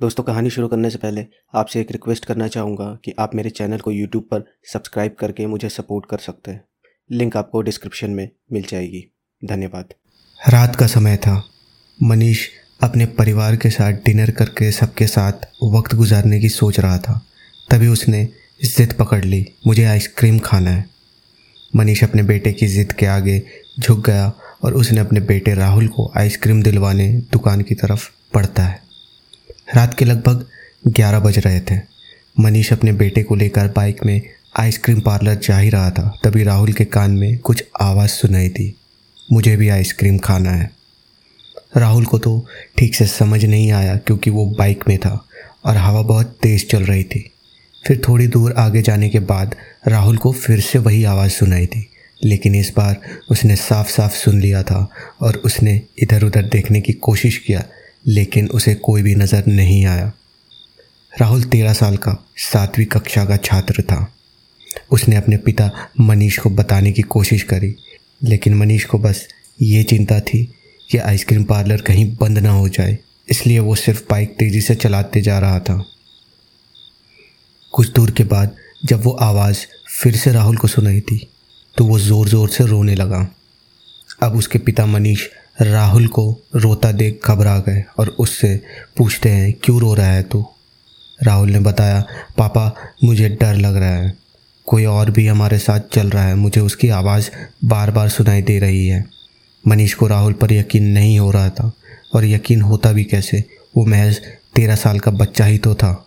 दोस्तों, कहानी शुरू करने से पहले आपसे एक रिक्वेस्ट करना चाहूँगा कि आप मेरे चैनल को यूट्यूब पर सब्सक्राइब करके मुझे सपोर्ट कर सकते हैं। लिंक आपको डिस्क्रिप्शन में मिल जाएगी। धन्यवाद। रात का समय था। मनीष अपने परिवार के साथ डिनर करके सबके साथ वक्त गुजारने की सोच रहा था। तभी उसने ज़िद पकड़ ली, मुझे आइसक्रीम खाना है। मनीष अपने बेटे की ज़िद के आगे झुक गया और उसने अपने बेटे राहुल को आइसक्रीम दिलवाने दुकान की तरफ़ बढ़ता है। रात के लगभग ग्यारह बज रहे थे। मनीष अपने बेटे को लेकर बाइक में आइसक्रीम पार्लर जा ही रहा था। तभी राहुल के कान में कुछ आवाज़ सुनाई दी। मुझे भी आइसक्रीम खाना है। राहुल को तो ठीक से समझ नहीं आया क्योंकि वो बाइक में था और हवा बहुत तेज़ चल रही थी। फिर थोड़ी दूर आगे जाने के बाद राहुल को फिर से वही आवाज़ सुनाई थी लेकिन इस बार उसने साफ़ साफ़ सुन लिया था और उसने इधर उधर देखने की कोशिश किया लेकिन उसे कोई भी नज़र नहीं आया। राहुल तेरह साल का सातवीं कक्षा का छात्र था। उसने अपने पिता मनीष को बताने की कोशिश करी, लेकिन मनीष को बस ये चिंता थी कि आइसक्रीम पार्लर कहीं बंद ना हो जाए, इसलिए वो सिर्फ़ बाइक तेज़ी से चलाते जा रहा था। कुछ दूर के बाद जब वो आवाज़ फिर से राहुल को सुनाई थी तो वो ज़ोर ज़ोर से रोने लगा। अब उसके पिता मनीष राहुल को रोता देख घबरा गए और उससे पूछते हैं, क्यों रो रहा है तू? राहुल ने बताया, पापा, मुझे डर लग रहा है। कोई और भी हमारे साथ चल रहा है, मुझे उसकी आवाज़ बार बार सुनाई दे रही है। मनीष को राहुल पर यकीन नहीं हो रहा था, और यकीन होता भी कैसे? वो महज तेरह साल का बच्चा ही तो था।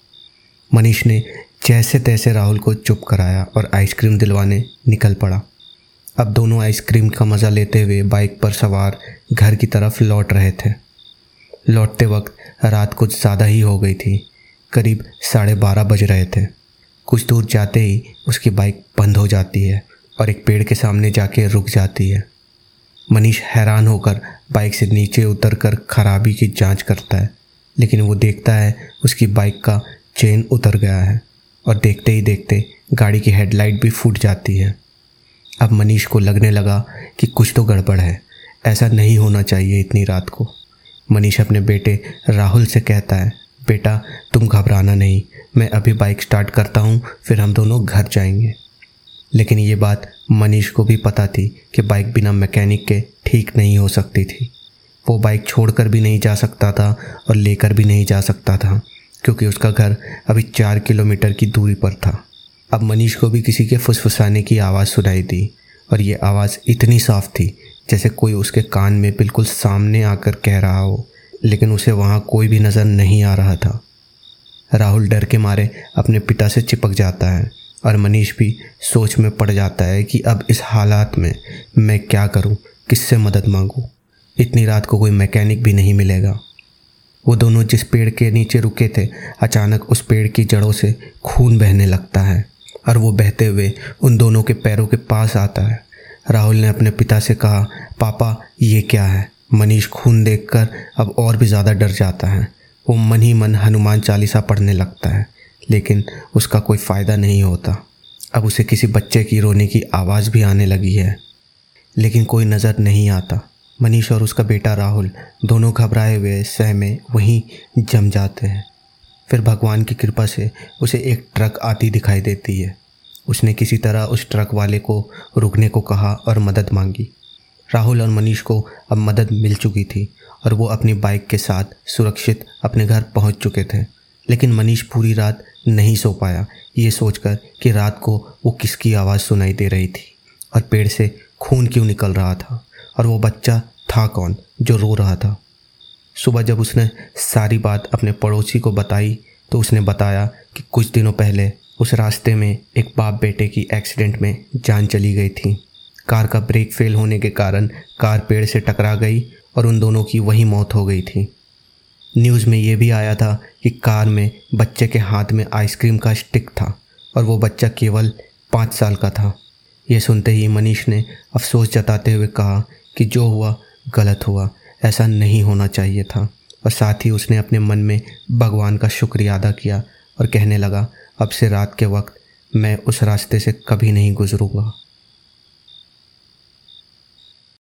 मनीष ने जैसे तैसे राहुल को चुप कराया और आइसक्रीम दिलवाने निकल पड़ा। अब दोनों आइसक्रीम का मज़ा लेते हुए बाइक पर सवार घर की तरफ़ लौट रहे थे। लौटते वक्त रात कुछ ज़्यादा ही हो गई थी। करीब साढ़े बारह बज रहे थे। कुछ दूर जाते ही उसकी बाइक बंद हो जाती है और एक पेड़ के सामने जाके रुक जाती है। मनीष हैरान होकर बाइक से नीचे उतर कर खराबी की जाँच करता है, लेकिन वो देखता है उसकी बाइक का चेन उतर गया है और देखते ही देखते गाड़ी की हेडलाइट भी फूट जाती है। अब मनीष को लगने लगा कि कुछ तो गड़बड़ है। ऐसा नहीं होना चाहिए इतनी रात को। मनीष अपने बेटे राहुल से कहता है, बेटा, तुम घबराना नहीं। मैं अभी बाइक स्टार्ट करता हूँ, फिर हम दोनों घर जाएँगे। लेकिन ये बात मनीष को भी पता थी कि बाइक बिना मैकेनिक के ठीक नहीं हो सकती थी। वो बाइक छोड़कर भी नहीं जा सकता था और लेकर भी नहीं जा सकता था, क्योंकि उसका घर अभी चार किलोमीटर की दूरी पर था। अब मनीष को भी किसी के फुसफुसाने की आवाज़ सुनाई दी और ये आवाज़ इतनी साफ़ थी जैसे कोई उसके कान में बिल्कुल सामने आकर कह रहा हो लेकिन उसे वहाँ कोई भी नज़र नहीं आ रहा था। राहुल डर के मारे अपने पिता से चिपक जाता है और मनीष भी सोच में पड़ जाता है कि अब इस हालात में मैं क्या करूँ, किससे मदद मांगूं? इतनी रात को कोई मैकेनिक भी नहीं मिलेगा। वो दोनों जिस पेड़ के नीचे रुके थे अचानक उस पेड़ की जड़ों से खून बहने लगता है और वो बहते हुए उन दोनों के पैरों के पास आता है। राहुल ने अपने पिता से कहा, पापा, ये क्या है? मनीष खून देखकर अब और भी ज़्यादा डर जाता है। वो मन ही मन हनुमान चालीसा पढ़ने लगता है, लेकिन उसका कोई फ़ायदा नहीं होता। अब उसे किसी बच्चे की रोने की आवाज़ भी आने लगी है, लेकिन कोई नज़र नहीं आता। मनीष और उसका बेटा राहुल दोनों घबराए हुए सह में वहीं जम जाते हैं। फिर भगवान की कृपा से उसे एक ट्रक आती दिखाई देती है। उसने किसी तरह उस ट्रक वाले को रुकने को कहा और मदद मांगी। राहुल और मनीष को अब मदद मिल चुकी थी और वो अपनी बाइक के साथ सुरक्षित अपने घर पहुँच चुके थे। लेकिन मनीष पूरी रात नहीं सो पाया। ये सोचकर कि रात को वो किसकी आवाज़ सुनाई दे रही थी और पेड़ से खून क्यों निकल रहा था और वो बच्चा था कौन जो रो रहा था। सुबह जब उसने सारी बात अपने पड़ोसी को बताई तो उसने बताया कि कुछ दिनों पहले उस रास्ते में एक बाप बेटे की एक्सीडेंट में जान चली गई थी। कार का ब्रेक फेल होने के कारण कार पेड़ से टकरा गई और उन दोनों की वही मौत हो गई थी। न्यूज़ में ये भी आया था कि कार में बच्चे के हाथ में आइसक्रीम का स्टिक था और वो बच्चा केवल पाँच साल का था। ये सुनते ही मनीष ने अफसोस जताते हुए कहा कि जो हुआ, गलत हुआ, ऐसा नहीं होना चाहिए था। और साथ ही उसने अपने मन में भगवान का शुक्रिया अदा किया और कहने लगा अब से रात के वक्त मैं उस रास्ते से कभी नहीं गुजरूँगा।